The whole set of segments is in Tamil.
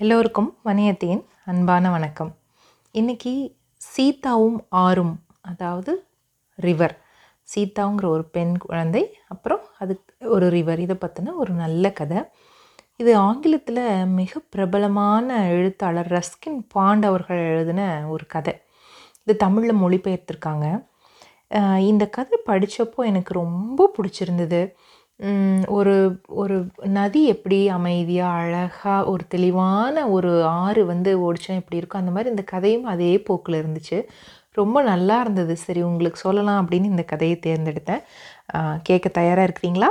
எல்லோருக்கும் வணியத்தேன் அன்பான வணக்கம். இன்னைக்கு சீதாவும் ஆறும் அதாவது ரிவர் சீதாங்கிற ஒரு பெண் குழந்தை அப்புறம் அது ஒரு ரிவர் இதை பற்றின ஒரு நல்ல கதை. இது ஆங்கிலத்தில் மிக பிரபலமான எழுத்தாளர் ரஸ்கின் பாண்ட் அவர்கள் எழுதின ஒரு கதை. இது தமிழில் மொழிபெயர்த்திருக்காங்க. இந்த கதை படித்தப்போ எனக்கு ரொம்ப பிடிச்சிருந்தது. ஒரு ஒரு நதி எப்படி அமைதியாக அழகாக ஒரு தெளிவான ஒரு ஆறு வந்து ஓடிச்சா எப்படி இருக்கும்? அந்த மாதிரி இந்த கதையும் அதே போக்கில் இருந்துச்சு. ரொம்ப நல்லா இருந்தது. சரி உங்களுக்கு சொல்லலாம் அப்படின்னு இந்த கதையை தேர்ந்தெடுத்தேன். கேட்க தயாராக இருக்கிறீங்களா?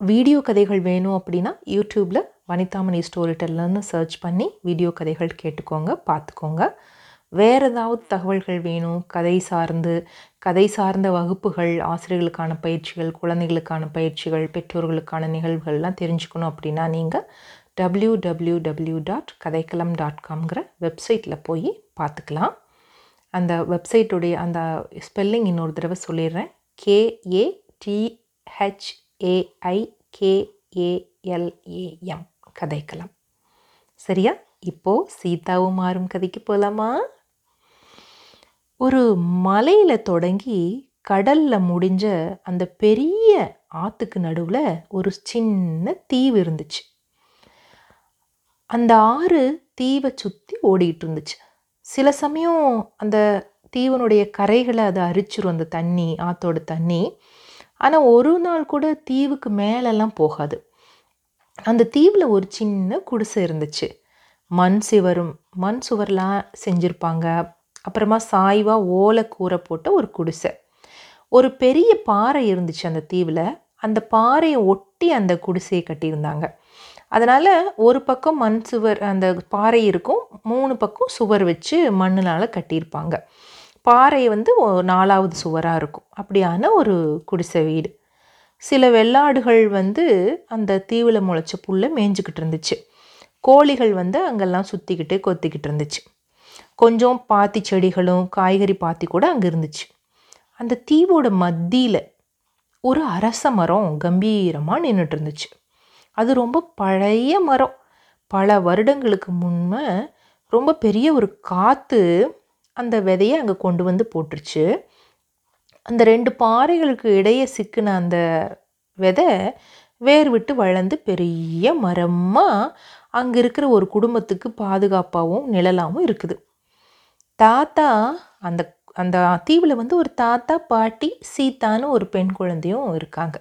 வீடியோ கதைகள் வேணும் அப்படின்னா யூடியூப்பில் வனிதாமணி ஸ்டோரி டெல்லர்னு சர்ச் பண்ணி வீடியோ கதைகள் கேட்டுக்கோங்க பார்த்துக்கோங்க. வேறு ஏதாவது தகவல்கள் வேணும் கதை சார்ந்து கதை சார்ந்த வகுப்புகள் ஆசிரியர்களுக்கான பயிற்சிகள் குழந்தைகளுக்கான பயிற்சிகள் பெற்றோர்களுக்கான நிகழ்வுகள்லாம் தெரிஞ்சுக்கணும் அப்படின்னா நீங்கள் W W W dot Kathaikkalam dot காம்ங்கிற வெப்சைட்டில் போய் பார்த்துக்கலாம். அந்த வெப்சைட்டுடைய அந்த ஸ்பெல்லிங் இன்னொரு தடவை சொல்லிடுறேன். கேஏ டிஹெச்ஏஐ கேஏஎல்ஏஎம் கதைக்களம். சரியா? இப்போது சீதாவும் மாறும் கதைக்கு போகலாமா ஒரு மலையில் தொடங்கி கடலில் முடிஞ்ச அந்த பெரிய ஆற்றுக்கு நடுவில் ஒரு சின்ன தீவு இருந்துச்சு. அந்த ஆறு தீவை சுற்றி ஓடிக்கிட்டு இருந்துச்சு. சில சமயம் அந்த தீவனுடைய கரைகளை அதை அரிச்சிரும் அந்த தண்ணி ஆற்றோட தண்ணி. ஆனால் ஒரு நாள் கூட தீவுக்கு மேலெல்லாம் போகாது. அந்த தீவில் ஒரு சின்ன குடிசை இருந்துச்சு. மண் சுவரும் மண் சுவர்லாம் செஞ்சுருப்பாங்க. அப்புறமா சாய்வாக ஓலை கூரை போட்ட ஒரு குடிசை. ஒரு பெரிய பாறை இருந்துச்சு அந்த தீவில். அந்த பாறையை ஒட்டி அந்த குடிசையை கட்டியிருந்தாங்க. அதனால் ஒரு பக்கம் மண் சுவர் அந்த பாறை இருக்கும் மூணு பக்கம் சுவர் வச்சு மண்ணினால் கட்டியிருப்பாங்க. பாறை வந்து நாலாவது சுவராக இருக்கும். அப்படியான ஒரு குடிசை வீடு. சில வெள்ளாடுகள் வந்து அந்த தீவில் முளைச்ச புல்லை மேய்ஞ்சிக்கிட்டு இருந்துச்சு. கோழிகள் வந்து அங்கெல்லாம் சுற்றிக்கிட்டு கொத்திக்கிட்டு இருந்துச்சு. கொஞ்சம் பாத்தி செடிகளும் காய்கறி பாத்தி கூட அங்கே இருந்துச்சு. அந்த தீவோட மத்தியில் ஒரு அரச மரம் கம்பீரமாக நின்றுட்டு இருந்துச்சு அது ரொம்ப பழைய மரம். பல வருடங்களுக்கு முன்னே ரொம்ப பெரிய ஒரு காற்று அந்த விதையை அங்கே கொண்டு வந்து போட்டுருச்சு. அந்த ரெண்டு பாறைகளுக்கு இடையே சிக்கின அந்த விதை வேர் விட்டு வளர்ந்து பெரிய மரமாக அங்கே இருக்கிற ஒரு குடும்பத்துக்கு பாதுகாப்பாகவும் நிழலாகவும் இருக்குது. தாத்தா அந்த அந்த தீவில் வந்து ஒரு தாத்தா பாட்டி சீதான்னு ஒரு பெண் குழந்தையும் இருக்காங்க.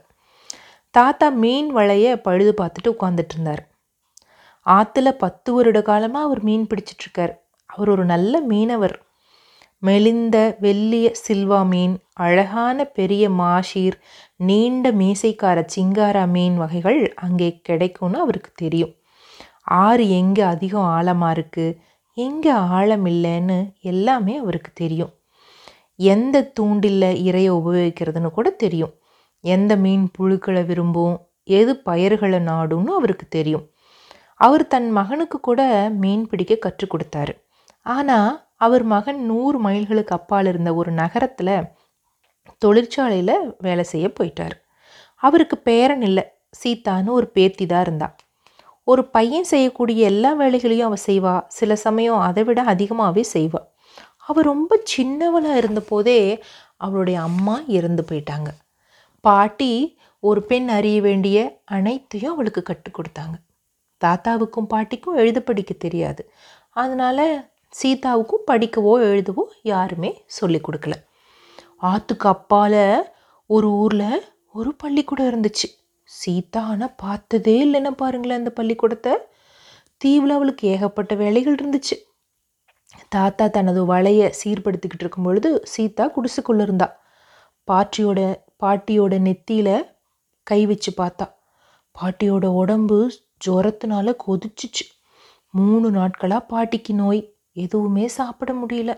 தாத்தா மீன் வலைய பழுது பார்த்துட்டு உட்காந்துட்டு இருந்தார். ஆற்றுல பத்து வருட காலமாக அவர் மீன் பிடிச்சிட்ருக்கார் அவர் ஒரு நல்ல மீனவர். மெலிந்த வெள்ளிய சில்வா மீன் அழகான பெரிய மாஷீர் நீண்ட மீசைக்கார சிங்காரா மீன் வகைகள் அங்கே கிடைக்கும்னு அவருக்கு தெரியும். ஆறு எங்கே அதிகம் ஆழமாக இருக்குது எங்கே ஆழம் இல்லைன்னு எல்லாமே அவருக்கு தெரியும். எந்த தூண்டில் இறையை உபயோகிக்கிறதுன்னு கூட தெரியும். எந்த மீன் புழுக்களை விரும்பும் எது பயிர்களை நாடும்னு அவருக்கு தெரியும். அவர் தன் மகனுக்கு கூட மீன் பிடிக்க கற்றுக் கொடுத்தாரு. ஆனால் அவர் மகன் நூறு மைல்களுக்கு அப்பால் இருந்த ஒரு நகரத்தில் தொழிற்சாலையில் வேலை செய்ய போயிட்டார். அவருக்கு பேரன் இல்லை சீத்தான்னு ஒரு பேத்தி தான் இருந்தாள் ஒரு பையன் செய்யக்கூடிய எல்லா வேலைகளையும் அவள் செய்வாள் சில சமயம் அதை விட அதிகமாகவே செய்வாள் அவள் ரொம்ப சின்னவளாக இருந்தபோதே அவளுடைய அம்மா இறந்து போயிட்டாங்க. பாட்டி ஒரு பெண் அறிய வேண்டிய அனைத்தையும் அவளுக்கு கற்றுக் கொடுத்தாங்க. தாத்தாவுக்கும் பாட்டிக்கும் எழுத படிக்க தெரியாது. அதனால் சீதாவுக்கும் படிக்கவோ எழுதவோ யாருமே சொல்லிக் கொடுக்கல. ஆற்றுக்கு அப்பால் ஒரு ஊரில் ஒரு பள்ளிக்கூடம் இருந்துச்சு. சீதா ஆனால் பார்த்ததே இல்லைன்னு பாருங்களேன் அந்த பள்ளிக்கூடத்தை. தீவில் அவளுக்கு ஏகப்பட்ட வேலைகள் இருந்துச்சு. தாத்தா தனது வலையை சீர்படுத்திக்கிட்டு இருக்கும் பொழுது சீதா குடிசுக்குள்ள இருந்தா. பாட்டியோட பாட்டியோட நெத்தியில் கை வச்சு பார்த்தா. பாட்டியோட உடம்பு ஜுரத்தினால கொதிச்சிச்சு. மூணு நாட்களாக பாட்டிக்கு நோய். எதுவுமே சாப்பிட முடியல.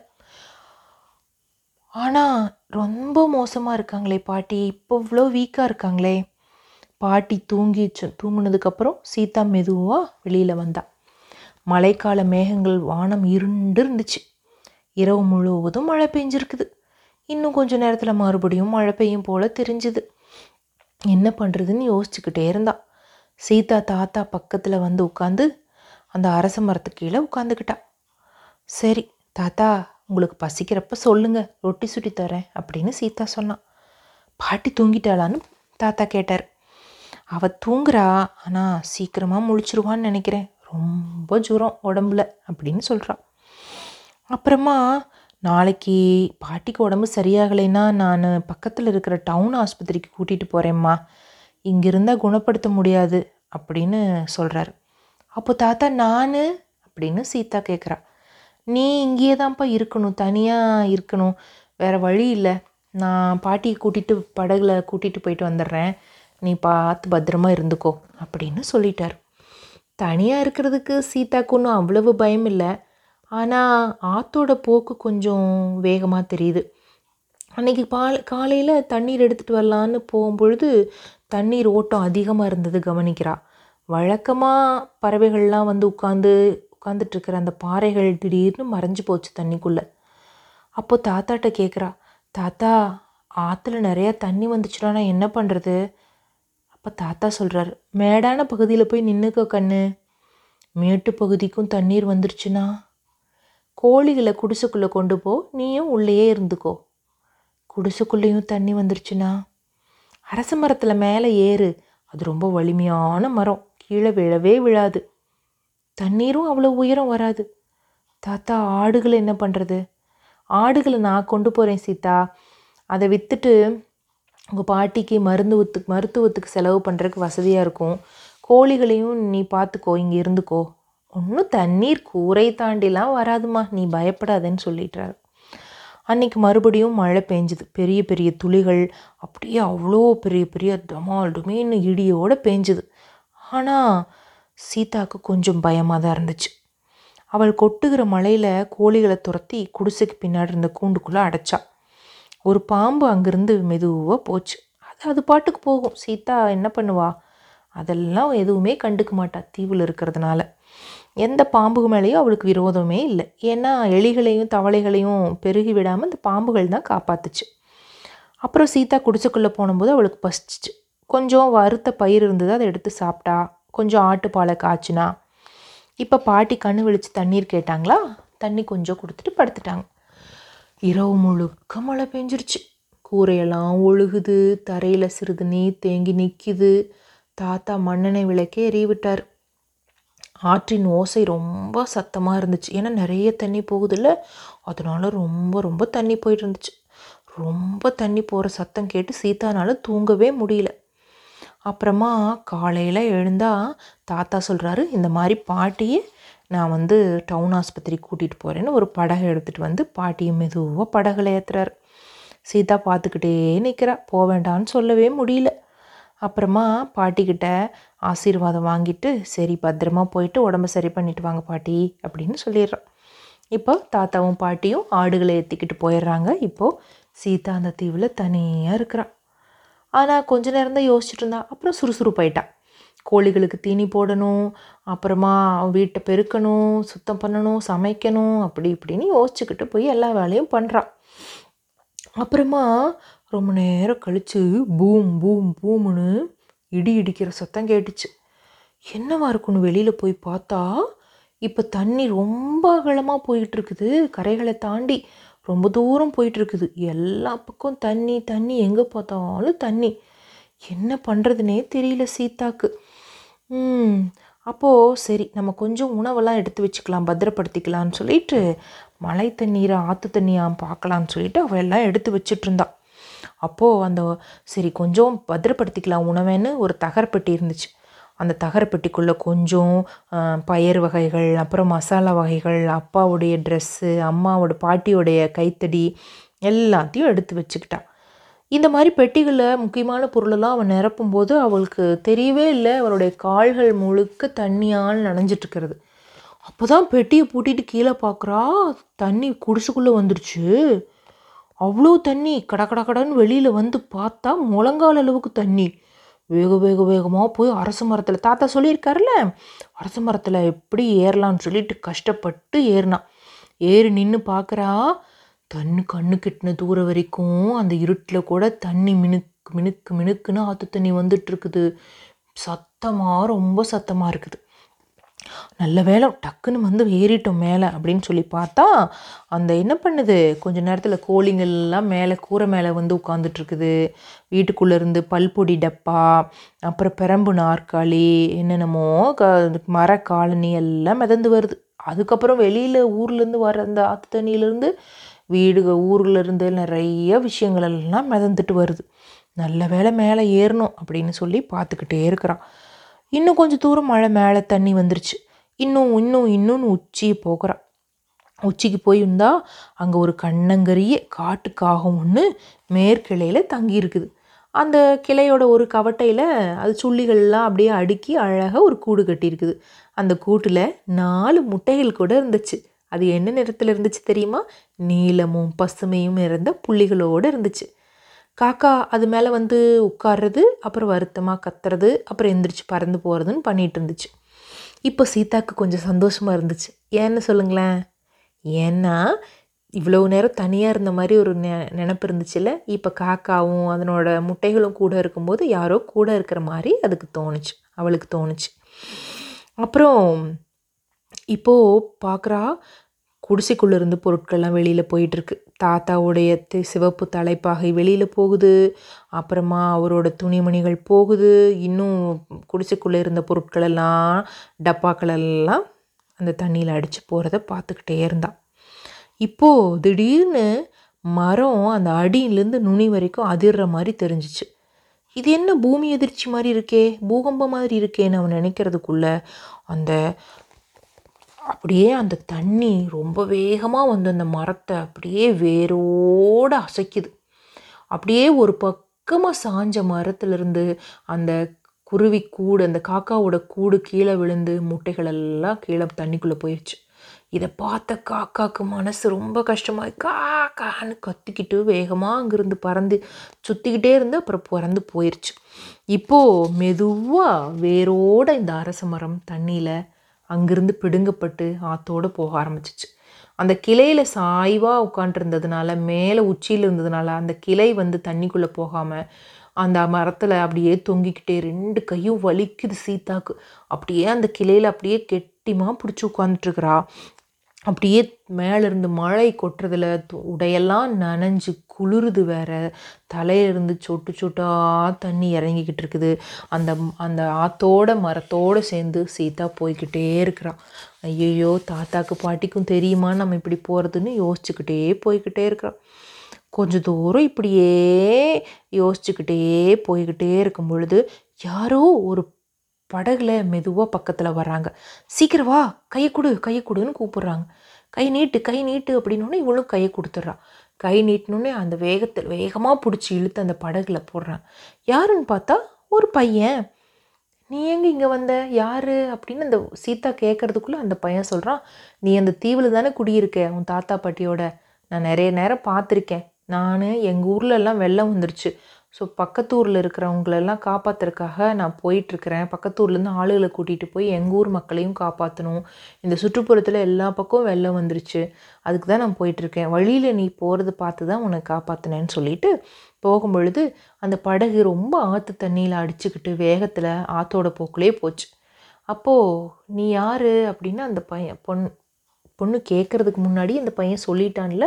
ஆனால் ரொம்ப மோசமாக இருக்காங்களே பாட்டி. இப்போ இவ்வளோ வீக்காக இருக்காங்களே. பாட்டி தூங்கிச்சு தூங்கினதுக்கப்புறம் சீதா மெதுவாக வெளியில் வந்தா. மழைக்கால மேகங்கள் வானம் இருண்டு இருந்துச்சு இரவு முழுவதும் மழை பெஞ்சிருக்குது. இன்னும் கொஞ்சம் நேரத்தில் மறுபடியும் மழை பெய்யும் போல் தெரிஞ்சுது. என்ன பண்ணுறதுன்னு யோசிச்சுக்கிட்டே இருந்தா. சீதா தாத்தா பக்கத்தில் வந்து உட்காந்து அந்த அரச மரத்துக்கு கீழே உட்காந்துக்கிட்டா சரி தாத்தா உங்களுக்கு பசிக்கிறப்ப சொல்லுங்கள் ரொட்டி சுட்டி தரேன் அப்படின்னு சீதா சொன்னான் பாட்டி தூங்கிட்டாளான்னு தாத்தா கேட்டார். அவள் தூங்குறா. ஆனால் சீக்கிரமாக முழிச்சிருவான்னு நினைக்கிறேன். ரொம்ப ஜுரம் உடம்புல அப்படின்னு சொல்கிறான் அப்புறமா நாளைக்கு பாட்டிக்கு உடம்பு சரியாகலைன்னா நான் பக்கத்தில் இருக்கிற டவுன் ஆஸ்பத்திரிக்கு கூட்டிகிட்டு போகிறேம்மா இங்கே இருந்தால் குணப்படுத்த முடியாது அப்படின்னு சொல்கிறாரு அப்போ தாத்தா நான் அப்படின்னு சீதா கேட்குறா நீ இங்கேயே தான்ப்பா இருக்கணும். தனியாக இருக்கணும். வேறு வழி இல்லை. நான் பாட்டியை கூட்டிகிட்டு படகுல கூட்டிகிட்டு போயிட்டு வந்துடுறேன். நீ பார்த்து பத்திரமா இருந்துக்கோ அப்படின்னு சொல்லிட்டார். தனியாக இருக்கிறதுக்கு சீதாக்கு ஒன்றும் அவ்வளவு பயம் இல்லை. ஆனால் ஆத்தோட போக்கு கொஞ்சம் வேகமாக தெரியுது. அன்னைக்கு பால் காலையில் தண்ணீர் எடுத்துகிட்டு வரலான்னு போகும்பொழுது தண்ணீர் ஓட்டம் அதிகமாக இருந்தது கவனிக்கிறா. வழக்கமாக பறவைகள்லாம் வந்து உட்காந்து உட்காந்துட்ருக்கிற அந்த பாறைகள் திடீர்னு மறைஞ்சு போச்சு தண்ணிக்குள்ளே. அப்போது தாத்தாட்ட கேட்குறா தாத்தா ஆற்றுல நிறையா தண்ணி வந்துச்சுன்னா நான் என்ன பண்ணுறது அப்போ தாத்தா சொல்கிறாரு மேடான பகுதியில் போய் நின்றுக்கோ கண்ணு. மேட்டு பகுதிக்கும் தண்ணீர் வந்துருச்சுன்னா கோழிகளை குடிசுக்குள்ளே கொண்டு போ நீயும் உள்ளேயே இருந்துக்கோ. குடிசுக்குள்ளேயும் தண்ணி வந்துருச்சுன்னா அரச மரத்தில் மேலே ஏறு. அது ரொம்ப வலிமையான மரம். கீழே விழவே விழாது. தண்ணீரும் அவ்வளோ உயரம் வராது. தாத்தா ஆடுகளை என்ன பண்ணுறது ஆடுகளை நான் கொண்டு போகிறேன் சீதா. அதை விற்றுட்டு உங்கள் பாட்டிக்கு மருந்துவத்துக்கு மருத்துவத்துக்கு செலவு பண்ணுறதுக்கு வசதியாக இருக்கும். கோழிகளையும் நீ பார்த்துக்கோ இங்கே இருந்துக்கோ. ஒன்றும் தண்ணீர் கூரை தாண்டிலாம் வராதுமா நீ பயப்படாதேன்னு சொல்லிட்டாரு. அன்னைக்கு மறுபடியும் மழை பெஞ்சுது. பெரிய பெரிய துளிகள் அப்படியே அவ்வளோ பெரிய பெரிய டமால் டுமேன்னு இடியோடு பேஞ்சுது. ஆனால் சீதாவுக்கு கொஞ்சம் பயமாக தான் இருந்துச்சு. அவள் கொட்டுகிற மழையில் கோழிகளை துரத்தி குடிசைக்கு பின்னாடி இருந்த கூண்டுக்குள்ளே அடைச்சா. ஒரு பாம்பு அங்கேருந்து மெதுவாக போச்சு. அது அது பாட்டுக்கு போகும். சீதா என்ன பண்ணுவா? அதெல்லாம் எதுவுமே கண்டுக்க மாட்டா தீவில் இருக்கிறதுனால. எந்த பாம்புக்கு மேலேயும் அவளுக்கு விரோதமே இல்லை. ஏன்னா எலிகளையும் தவளைகளையும் பெருகி விடாமல் இந்த பாம்புகள் தான் காப்பாத்துச்சு. அப்புறம் சீதா குடிச்சக்குள்ளே போனும்போது அவளுக்கு பசிச்சிச்சு. கொஞ்சம் வறுத்த பயிர் இருந்தது அதை எடுத்து சாப்பிட்டா. கொஞ்சம் ஆட்டுப்பாலை காய்ச்சினா. இப்போ பாட்டி கண்ணு விழிச்சு தண்ணீர் கேட்டாங்களா? தண்ணி கொஞ்சம் கொடுத்துட்டு படுத்துட்டாங்க. இரவு முழுக்க மழை பெஞ்சிருச்சு. கூரையெல்லாம் ஒழுகுது தரையில் சிறிது நீர் தேங்கி நிற்கிது தாத்தா மண்ணெண்ணெய் விளக்கே எறிவிட்டார். ஆற்றின் ஓசை ரொம்ப சத்தமாக இருந்துச்சு. ஏன்னா நிறைய தண்ணி போகுதில்ல? அதனால ரொம்ப ரொம்ப தண்ணி போயிட்டு இருந்துச்சு. ரொம்ப தண்ணி போகிற சத்தம் கேட்டு சீத்தானால் தூங்கவே முடியல. அப்புறமா காலையில் எழுந்தா தாத்தா சொல்கிறாரு இந்த மாதிரி பாட்டியை நான் வந்து டவுன் ஆஸ்பத்திரி கூட்டிகிட்டு போகிறேன்னு ஒரு படகை எடுத்துகிட்டு வந்து பாட்டியை மெதுவாக படகுல ஏற்றுறாரு சீதா பார்த்துக்கிட்டே நிற்கிறா போக வேண்டான்னு சொல்லவே முடியல. அப்புறமா பாட்டிக்கிட்ட ஆசீர்வாதம் வாங்கிட்டு சரி பத்திரமா போயிட்டு உடம்ப சரி பண்ணிட்டு வாங்க பாட்டி அப்படின்னு சொல்லிடுறான் இப்போ தாத்தாவும் பாட்டியும் ஆடுகளை ஏற்றிக்கிட்டு போயிடுறாங்க. இப்போது சீதா அந்த தீவில் தனியாக இருக்கிறான் ஆனால் கொஞ்ச நேரம் தான் யோசிச்சுட்டு இருந்தா. அப்புறம் சுறுசுறுப்பாயிட்டான் கோழிகளுக்கு தீனி போடணும் அப்புறமா வீட்டை பெருக்கணும் சுத்தம் பண்ணணும் சமைக்கணும் அப்படி இப்படின்னு யோசிச்சுக்கிட்டு போய் எல்லா வேலையும் பண்ணுறான் அப்புறமா ரொம்ப நேரம் கழித்து பூம் பூம் பூம்னு இடி இடிக்கிற சத்தம் கேட்டுச்சு. என்னவா இருக்குன்னு வெளியில் போய் பார்த்தா இப்போ தண்ணி ரொம்ப அகலமாக போயிட்டுருக்குது கரைகளை தாண்டி ரொம்ப தூரம் போயிட்டுருக்குது. எல்லா பக்கம் தண்ணி தண்ணி எங்கே பார்த்தாலும் தண்ணி. என்ன பண்ணுறதுனே தெரியல சீத்தாக்கு ம். அப்போது சரி நம்ம கொஞ்சம் உணவெல்லாம் எடுத்து வச்சுக்கலாம் பத்திரப்படுத்திக்கலாம்னு சொல்லிட்டு மழை தண்ணீரை ஆற்று தண்ணியாக பார்க்கலான்னு சொல்லிட்டு அவள் எல்லாம் எடுத்து வச்சிட்டு இருந்தா அப்போது அந்த சரி கொஞ்சம் பத்திரப்படுத்திக்கலாம் உணவுன்னு ஒரு தகரப்பெட்டி இருந்துச்சு. அந்த தகரப்பெட்டிக்குள்ளே கொஞ்சம் பயறு வகைகள் அப்புறம் மசாலா வகைகள் அப்பாவுடைய ட்ரெஸ்ஸு அம்மாவோட பாட்டியோடைய கைத்தடி எல்லாத்தையும் எடுத்து வச்சுக்கிட்டா. இந்த மாதிரி பெட்டிகளில் முக்கியமான பொருளெல்லாம் அவன் நிரப்பும்போது அவளுக்கு தெரியவே இல்லை. அவளுடைய கால்கள் முழுக்க தண்ணியால் நனைஞ்சிட்ருக்கிறது. அப்போ தான் பெட்டியை பூட்டிட்டு கீழே பார்க்குறா தண்ணி குடிசுக்குள்ளே வந்துடுச்சு. அவ்வளோ தண்ணி கட கட கடன்னு வெளியில் வந்து பார்த்தா முழங்கால் அளவுக்கு தண்ணி. வேக வேக வேகமாக போய் அரச மரத்தில் தாத்தா சொல்லியிருக்காருல்ல அரச மரத்தில் எப்படி ஏறலாம்னு சொல்லிட்டு கஷ்டப்பட்டு ஏறினான் ஏறி நின்று பார்க்குறா தண்ணி கண்ணு கிட்டின தூரம் வரைக்கும் அந்த இருட்டில் கூட தண்ணி மினுக்கு மினுக்கு மினுக்குன்னு ஆற்று தண்ணி வந்துட்டுருக்குது சத்தமாக ரொம்ப சத்தமாக இருக்குது. நல்ல வேலை டக்குன்னு வந்து ஏறிட்டோம் மேலே அப்படின்னு சொல்லி பார்த்தா அந்த என்ன பண்ணுது? கொஞ்ச நேரத்தில் கோழிங்கள்லாம் மேலே கூரை மேலே வந்து உட்காந்துட்ருக்குது வீட்டுக்குள்ளேருந்து பல்பொடி டப்பா அப்புறம் பெரம்பு நாற்காலி என்னென்னமோ க மர காலனி எல்லாம் மிதந்து வருது. அதுக்கப்புறம் வெளியில் ஊர்லேருந்து வர அந்த ஆற்று தண்ணியிலேருந்து வீடுக ஊர்ல இருந்து நிறைய விஷயங்கள் எல்லாம் மிதந்துட்டு வருது. நல்ல வேலை மேலே ஏறணும் அப்படின்னு சொல்லி பார்த்துக்கிட்டே இருக்கிறான் இன்னும் கொஞ்சம் தூரம் மழை மேலே தண்ணி வந்துருச்சு. இன்னும் இன்னும் இன்னும்னு உச்சியை போகிறான் உச்சிக்கு போயிருந்தா அங்கே ஒரு கண்ணங்கரிய காட்டுக்காகம் ஒன்று மேற்கிளையில் தங்கி இருக்குது அந்த கிளையோட ஒரு கவட்டையில் அது சுள்ளிகள்லாம் அப்படியே அடுக்கி அழகாக ஒரு கூடு கட்டியிருக்குது. அந்த கூட்டில் நாலு முட்டைகள் கூட இருந்துச்சு. அது என்ன நிறத்தில் இருந்துச்சு தெரியுமா? நீளமும் பசுமையும் இருந்த புள்ளிகளோடு இருந்துச்சு. காக்கா அது மேலே வந்து உட்கார்றது அப்புறம் வருத்தமாக கத்துறது அப்புறம் எந்திரிச்சு பறந்து போகிறதுன்னு பண்ணிகிட்டு இருந்துச்சு. இப்போ சீதாக்கு கொஞ்சம் சந்தோஷமாக இருந்துச்சு. ஏன்னு சொல்லுங்களேன்? ஏன்னா இவ்வளோ நேரம் தனியாக இருந்த மாதிரி ஒரு நெ நினப்பு இருந்துச்சுல்ல? இப்போ காக்காவும் அதனோட முட்டைகளும் கூட இருக்கும்போது யாரோ கூட இருக்கிற மாதிரி அதுக்கு தோணுச்சு. அவளுக்கு தோணுச்சு. அப்புறம் இப்போது பார்க்குறா குடிசைக்குள்ளேருந்து பொருட்கள்லாம் வெளியில் போயிட்டுருக்கு. தாத்தாவுடைய தி- சிவப்பு தலைப்பாகை வெளியில் போகுது. அப்புறமா அவரோட துணிமணிகள் போகுது. இன்னும் குடிசைக்குள்ளே இருந்த பொருட்களெல்லாம் டப்பாக்களெல்லாம் டப்பாக்கள் எல்லாம் அந்த தண்ணியில் அடித்து போகிறத பார்த்துக்கிட்டே இருந்தான் இப்போது திடீர்னு மரம் அந்த அடியிலேருந்து நுனி வரைக்கும் அதிர்ற மாதிரி தெரிஞ்சிச்சு. இது என்ன பூமி எதிர்ச்சி மாதிரி இருக்கே பூகம்பம் மாதிரி இருக்கேன்னு அவன் நினைக்கிறதுக்குள்ள அந்த அப்படியே அந்த தண்ணி ரொம்ப வேகமாக வந்து அந்த மரத்தை அப்படியே வேரோட அசைக்குது. அப்படியே ஒரு பக்கமாக சாஞ்ச மரத்துலேருந்து அந்த குருவி கூடு அந்த காக்காவோட கூடு கீழே விழுந்து முட்டைகளெல்லாம் கீழே தண்ணிக்குள்ளே போயிடுச்சு இதை பார்த்த காக்காக்கு மனசு ரொம்ப கஷ்டமாக காக்கான்னு கத்திக்கிட்டு வேகமாக அங்கேருந்து பறந்து சுற்றிக்கிட்டே இருந்து அப்புறம் பறந்து போயிடுச்சு இப்போது மெதுவாக வேரோட இந்த அரச மரம் தண்ணியில் அங்கிருந்து பிடுங்கப்பட்டு ஆத்தோடு போக ஆரம்பிச்சிச்சு. அந்த கிளையில் சாய்வாக உட்காண்ட்ருந்ததுனால மேலே உச்சியில் இருந்ததுனால அந்த கிளை வந்து தண்ணிக்குள்ளே போகாமல் அந்த மரத்தில் அப்படியே தொங்கிக்கிட்டே ரெண்டு கையும் வலிக்குது சீதாக்கு. அப்படியே அந்த கிளையில் அப்படியே கெட்டிமாக பிடிச்சி உட்காந்துட்ருக்குறா அப்படியே மேலேருந்து மழை கொட்டுறதுல உடையெல்லாம் நனைஞ்சு குளிருது வேற. தலையிலிருந்து சொட்டு சொட்டா தண்ணி இறங்கிக்கிட்டு இருக்குது. அந்த அந்த ஆத்தோட மரத்தோட சேர்ந்து சீதா போய்க்கிட்டே இருக்கிறான். ஐயோ தாத்தாக்கு பாட்டிக்கும் தெரியுமா நம்ம இப்படி போகிறதுன்னு யோசிச்சுக்கிட்டே போய்கிட்டே இருக்கிறான். கொஞ்ச தூரம் இப்படியே யோசிச்சுக்கிட்டே போய்கிட்டே இருக்கும் பொழுது யாரோ ஒரு படகுல மெதுவாக பக்கத்தில் வர்றாங்க. சீக்கிரம் வா கையை கொடு கையை கொடுன்னு கூப்பிட்றாங்க. கை நீட்டு கை நீட்டு அப்படின்னோடனே இவளும் கையை கொடுத்துட்றான் கை நீட்டினோடனே அந்த வேகத்தில் வேகமாக பிடிச்சி இழுத்து அந்த படகுல போடுறான் யாருன்னு பார்த்தா? ஒரு பையன். நீ எங்க இங்கே வந்த? யாரு? அப்படின்னு அந்த சீதா கேட்கறதுக்குள்ளே அந்த பையன் சொல்கிறான் நீ அந்த தீவில் தானே குடியிருக்க? உன் தாத்தா பாட்டியோட. நான் நிறைய நேரம் பார்த்துருக்கேன். நான் எங்கள் ஊர்லெல்லாம் வெள்ளம் வந்துருச்சு. ஸோ பக்கத்து ஊரில் இருக்கிறவங்களெல்லாம் காப்பாத்துறதுக்காக நான் போயிட்டுருக்கிறேன். பக்கத்து ஊர்லேருந்து ஆளுகளை கூட்டிகிட்டு போய் எங்கள் ஊர் மக்களையும் காப்பாற்றணும் இந்த சுற்றுப்புறத்தில் எல்லா பக்கமும் வெள்ளம் வந்துருச்சு. அதுக்கு தான் நான் போயிட்டுருக்கேன். வழியில் நீ போகிறது பார்த்து தான் உன்னை காப்பாற்றினேன்னு சொல்லிட்டு போகும்பொழுது அந்த படகு ரொம்ப ஆற்று தண்ணியில் அடிச்சுக்கிட்டு வேகத்தில் ஆற்றோட போக்குலேயே போச்சு. அப்போது நீ யார்? அப்படின்னு அந்த பையன் பொண் பொண்ணு கேட்குறதுக்கு முன்னாடி அந்த பையன் சொல்லிட்டான்ல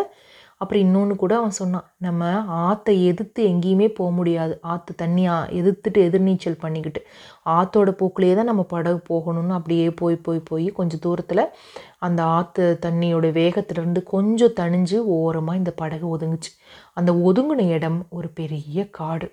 அப்புறம் இன்னொன்று கூட அவன் சொன்னான் நம்ம ஆற்றை எதிர்த்து எங்கேயுமே போக முடியாது. ஆற்று தண்ணியாக எதிர்த்துட்டு எதிர்நீச்சல் பண்ணிக்கிட்டு ஆற்றோட போக்குலேயே தான் நம்ம படகு போகணும்னு அப்படியே போய் போய் போய் கொஞ்சம் தூரத்தில் அந்த ஆற்று தண்ணியோட வேகத்திலிருந்து கொஞ்சம் தணிஞ்சு ஓரமாக இந்த படகு ஒதுங்குச்சு. அந்த ஒதுங்கின இடம் ஒரு பெரிய காடு.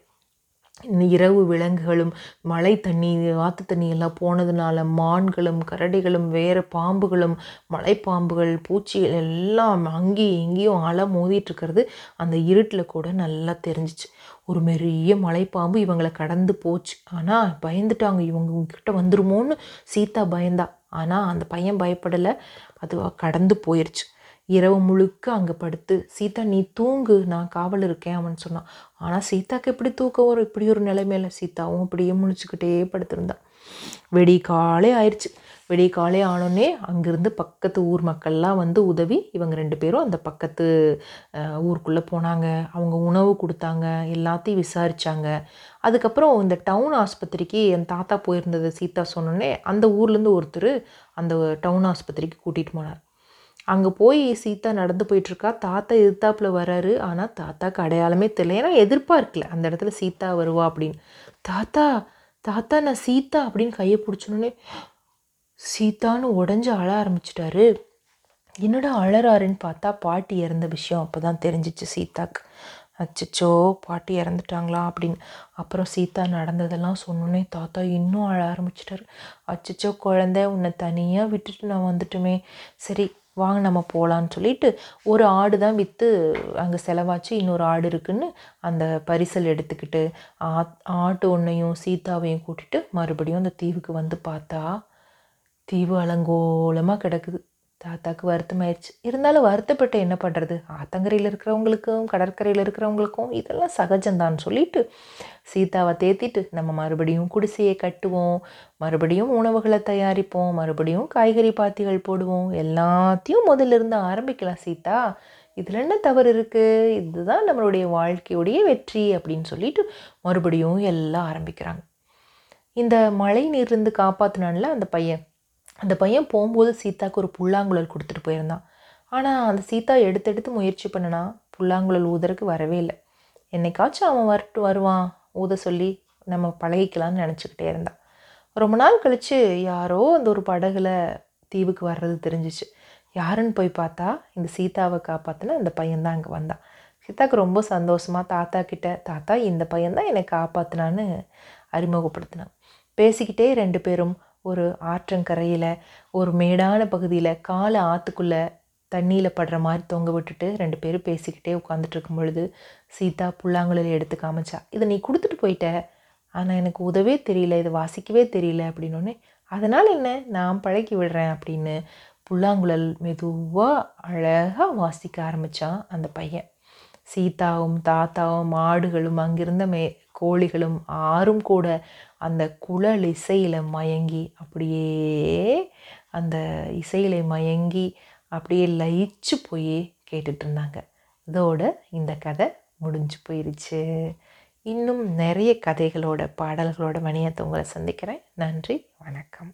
இரவு விலங்குகளும் மழை தண்ணி ஆற்று தண்ணி எல்லாம் போனதுனால மான்களும் கரடிகளும் வேறு பாம்புகளும் மலைப்பாம்புகள் பூச்சிகள் எல்லாம் அங்கேயும் இங்கேயும் அலை மோதிட்டுருக்கிறது அந்த இருட்டில் கூட நல்லா தெரிஞ்சிச்சு. ஒரு பெரிய மலைப்பாம்பு இவங்களை கடந்து போச்சு. ஆனால் பயந்துட்டாங்க. இவங்க கிட்ட வந்துருமோன்னு சீதா பயந்தா. ஆனால் அந்த பையன் பயப்படலை. அது கடந்து போயிடுச்சு இரவு முழுக்க அங்கே படுத்து சீதா நீ தூங்கு நான் காவல் இருக்கேன் அவன் சொன்னான். ஆனால் சீதாக்கு எப்படி தூக்கம் வரும்? இப்படி ஒரு நிலைமையில சீதாவும் அப்படியே முழிச்சுக்கிட்டே படுத்திருந்தான் வெடி காலே ஆயிடுச்சு வெடி காலை ஆனோடனே அங்கேருந்து பக்கத்து ஊர் மக்கள்லாம் வந்து உதவி இவங்க ரெண்டு பேரும் அந்த பக்கத்து ஊருக்குள்ளே போனாங்க. அவங்க உணவு கொடுத்தாங்க எல்லாத்தையும் விசாரித்தாங்க அதுக்கப்புறம் இந்த டவுன் ஆஸ்பத்திரிக்கு என் தாத்தா போயிருந்தது சீதா சொன்னோடனே அந்த ஊர்லேருந்து ஒருத்தர் அந்த டவுன் ஆஸ்பத்திரிக்கு கூட்டிகிட்டு போனார். அங்கே போய் சீதா நடந்து போயிட்டுருக்கா. தாத்தா எதிர்த்தாப்பில் வராரு. ஆனால் தாத்தாக்கு அடையாளமே தெரியல. ஏன்னா எதிர்பார்க்கல. அந்த இடத்துல சீதா வருவா அப்படின்னு. தாத்தா தாத்தா நான் சீதா அப்படின்னு கையை பிடிச்சோன்னே சீதான்னு உடஞ்சி அழ ஆரம்பிச்சிட்டாரு. என்னடா அழறாருன்னு பார்த்தா பாட்டி இறந்த விஷயம் அப்போ தான் தெரிஞ்சிச்சு சீதாக்கு. அச்சச்சோ பாட்டி இறந்துட்டாங்களா அப்படின்னு. அப்புறம் சீதா நடந்ததெல்லாம் சொன்னோன்னே தாத்தா இன்னும் அழ ஆரம்பிச்சிட்டாரு. அச்சச்சோ குழந்த உன்னை தனியாக விட்டுட்டு நான் வந்துட்டுமே. சரி வாங்க நம்ம போகலான்னு சொல்லிட்டு ஒரு ஆடு தான் விற்று அங்கே செலவாச்சு இன்னொரு ஆடு இருக்குன்னு அந்த பரிசல் எடுத்துக்கிட்டு ஆட்டு ஒன்றையும் சீதாவையும் கூட்டிகிட்டு மறுபடியும் அந்த தீவுக்கு வந்து பார்த்தா தீவு அலங்கோலமாக கிடக்குது. தாத்தாக்கு வருத்தமாயிடுச்சு இருந்தாலும் வருத்தப்பட்டு என்ன பண்ணுறது ஆத்தங்கரையில் இருக்கிறவங்களுக்கும் கடற்கரையில் இருக்கிறவங்களுக்கும் இதெல்லாம் சகஜம்தான் சொல்லிட்டு சீதாவை தேத்திட்டு நம்ம மறுபடியும் குடிசையை கட்டுவோம். மறுபடியும் உணவுகளை தயாரிப்போம். மறுபடியும் காய்கறி பாத்திகள் போடுவோம். எல்லாத்தையும் முதல்ல இருந்து ஆரம்பிக்கலாம் சீதா. இதில் என்ன தவறு இருக்குது இதுதான் நம்மளுடைய வாழ்க்கையுடைய வெற்றி அப்படின்னு சொல்லிட்டு மறுபடியும் எல்லாம் ஆரம்பிக்கிறாங்க. இந்த மழை நீர்லேருந்து காப்பாற்றினான்ல அந்த பையன். அந்த பையன் போகும்போது சீதாவுக்கு ஒரு புல்லாங்குழல் கொடுத்துட்டு போயிருந்தான். ஆனால் அந்த சீதா எடுத்து எடுத்து முயற்சி பண்ணனா புல்லாங்குழல் ஊதறக்கு வரவே இல்லை. என்னைக்காச்சும் அவன் வரட்டு வருவான் ஊத சொல்லி நம்ம பழகிக்கலாம்னு நினச்சிக்கிட்டே இருந்தான். ரொம்ப நாள் கழித்து யாரோ அந்த ஒரு படகுல தீவுக்கு வர்றது தெரிஞ்சிச்சு. யாருன்னு போய் பார்த்தா இந்த சீதாவை காப்பாற்றின அந்த பையன்தான் அங்கே வந்தான். சீதாவுக்கு ரொம்ப சந்தோஷமாக தாத்தா கிட்ட தாத்தா இந்த பையன்தான் என்னை காப்பாற்றினான்னு அறிமுகப்படுத்தினான். பேசிக்கிட்டே ரெண்டு பேரும் ஒரு ஆற்றங்கரையில் ஒரு மேடான பகுதியில் காலை ஆற்றுக்குள்ளே தண்ணியில் படுற மாதிரி தொங்க விட்டுட்டு ரெண்டு பேரும் பேசிக்கிட்டே உட்காந்துட்டு இருக்கும் பொழுது சீதா புல்லாங்குழல் எடுத்து காமிச்சா இதை நீ கொடுத்துட்டு போயிட்ட. ஆனால் எனக்கு உதவே தெரியல. இதை வாசிக்கவே தெரியல. அப்படின்னோடனே அதனால் என்ன? நான் பழக்கி விடுறேன். அப்படின்னு புல்லாங்குழல் மெதுவாக அழகாக வாசிக்க ஆரம்பித்தான் அந்த பையன். சீதாவும் தாத்தாவும் மாடுகளும் அங்கிருந்த மே கோழிகளும் ஆறும் கூட அந்த குழல் இசையில் மயங்கி அப்படியே அந்த இசையில் மயங்கி அப்படியே லயிச்சு போய் கேட்டுட்டு இருந்தாங்க. இதோட இந்த கதை முடிஞ்சு போயிருச்சு. இன்னும் நிறைய கதைகளோட பாடல்களோட மணியத்தை உங்களை சந்திக்கிறேன். நன்றி வணக்கம்.